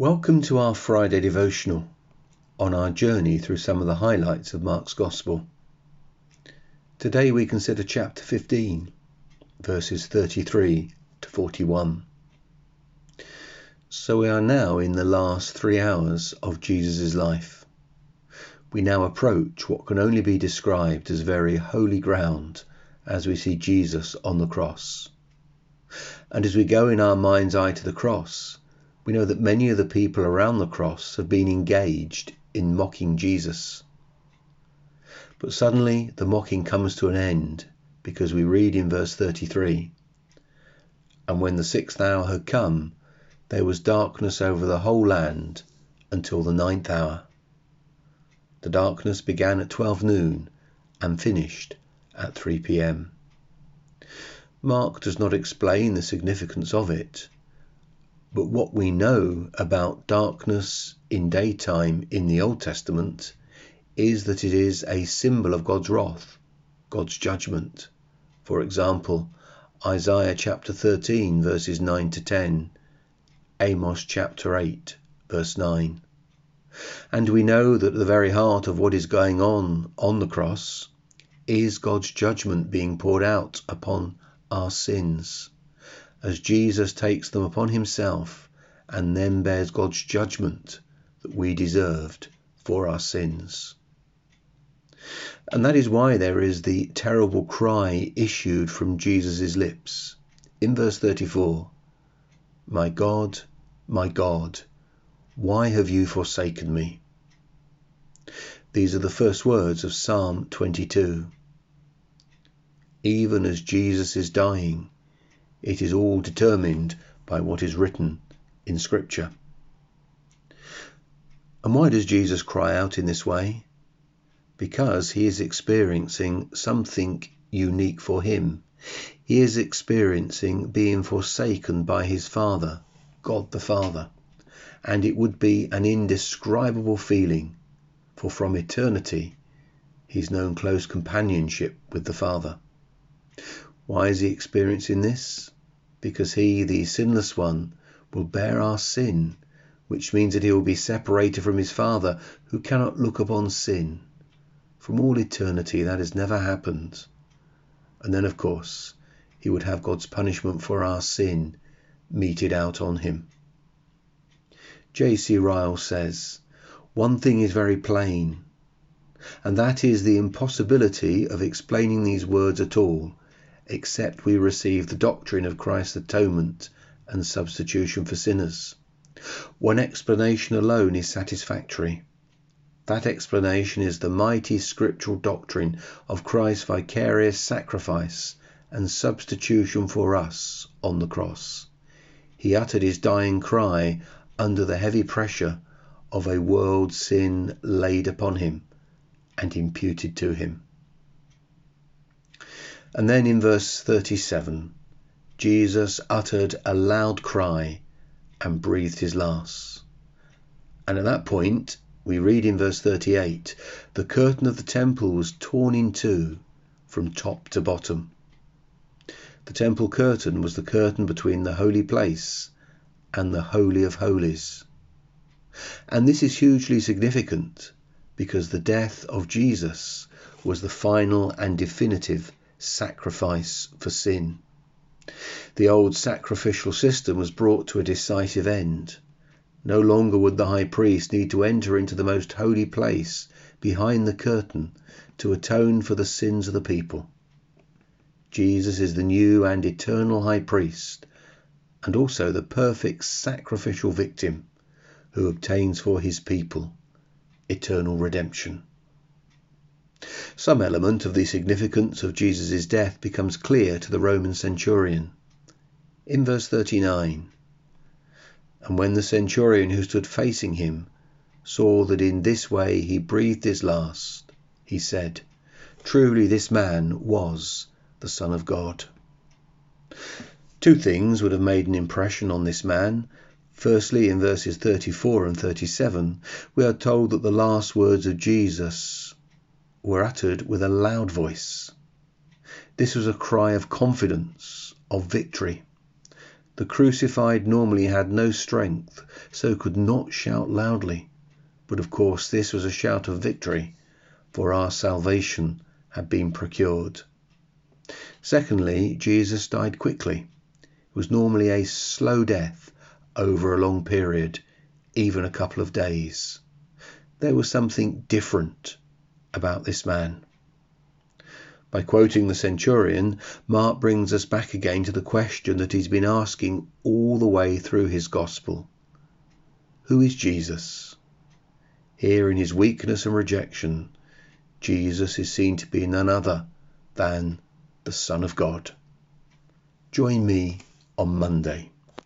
Welcome to our Friday devotional on our journey through some of the highlights of Mark's Gospel. Today we consider chapter 15, verses 33 to 41. So we are now in the last three hours of Jesus' life. We now approach what can only be described as very holy ground as we see Jesus on the cross. And as we go in our mind's eye to the cross, we know that many of the people around the cross have been engaged in mocking Jesus. But suddenly the mocking comes to an end because we read in verse 33 And when the sixth hour had come, there was darkness over the whole land until the ninth hour. The darkness began at twelve noon and finished at 3 p.m. Mark does not explain the significance of it but what we know about darkness in daytime in the Old Testament is that it is a symbol of God's wrath, God's judgment. For example, Isaiah chapter 13, verses 9 to 10, Amos chapter 8, verse 9. And we know that the very heart of what is going on on the cross is God's judgment being poured out upon our sins as Jesus takes them upon himself and then bears God's judgment that we deserved for our sins. And that is why there is the terrible cry issued from Jesus' lips. In verse 34, My God, my God, why have you forsaken me? These are the first words of Psalm 22. Even as Jesus is dying, it is all determined by what is written in Scripture. And why does Jesus cry out in this way? Because he is experiencing something unique for him. He is experiencing being forsaken by his Father, God the Father. And it would be an indescribable feeling, for from eternity he's known close companionship with the Father. Why is he experiencing this? Because he, the sinless one, will bear our sin, which means that he will be separated from his Father, who cannot look upon sin. From all eternity, that has never happened. And then, of course, he would have God's punishment for our sin meted out on him. J.C. Ryle says, One thing is very plain, and that is the impossibility of explaining these words at all except we receive the doctrine of Christ's atonement and substitution for sinners. One explanation alone is satisfactory. That explanation is the mighty scriptural doctrine of Christ's vicarious sacrifice and substitution for us on the cross. He uttered his dying cry under the heavy pressure of a world sin laid upon him and imputed to him. And then in verse 37, Jesus uttered a loud cry and breathed his last. And at that point, we read in verse 38 the curtain of the temple was torn in two from top to bottom. The temple curtain was the curtain between the holy place and the Holy of Holies. And this is hugely significant because the death of Jesus was the final and definitive sacrifice for sin. The old sacrificial system was brought to a decisive end. No longer would the high priest need to enter into the most holy place behind the curtain to atone for the sins of the people. Jesus is the new and eternal high priest, and also the perfect sacrificial victim who obtains for his people eternal redemption. Some element of the significance of Jesus' death becomes clear to the Roman centurion. In verse 39, and when the centurion who stood facing him saw that in this way he breathed his last, he said, Truly this man was the Son of God. Two things would have made an impression on this man. Firstly, in verses 34 and 37, we are told that the last words of Jesus were uttered with a loud voice. This was a cry of confidence, of victory. The crucified normally had no strength, so could not shout loudly. But of course, this was a shout of victory, for our salvation had been procured. Secondly, Jesus died quickly. It was normally a slow death over a long period, even a couple of days. There was something different about this man. By quoting the centurion, Mark brings us back again to the question that he's been asking all the way through his gospel Who is Jesus? Here, in his weakness and rejection, Jesus is seen to be none other than the Son of God. Join me on Monday.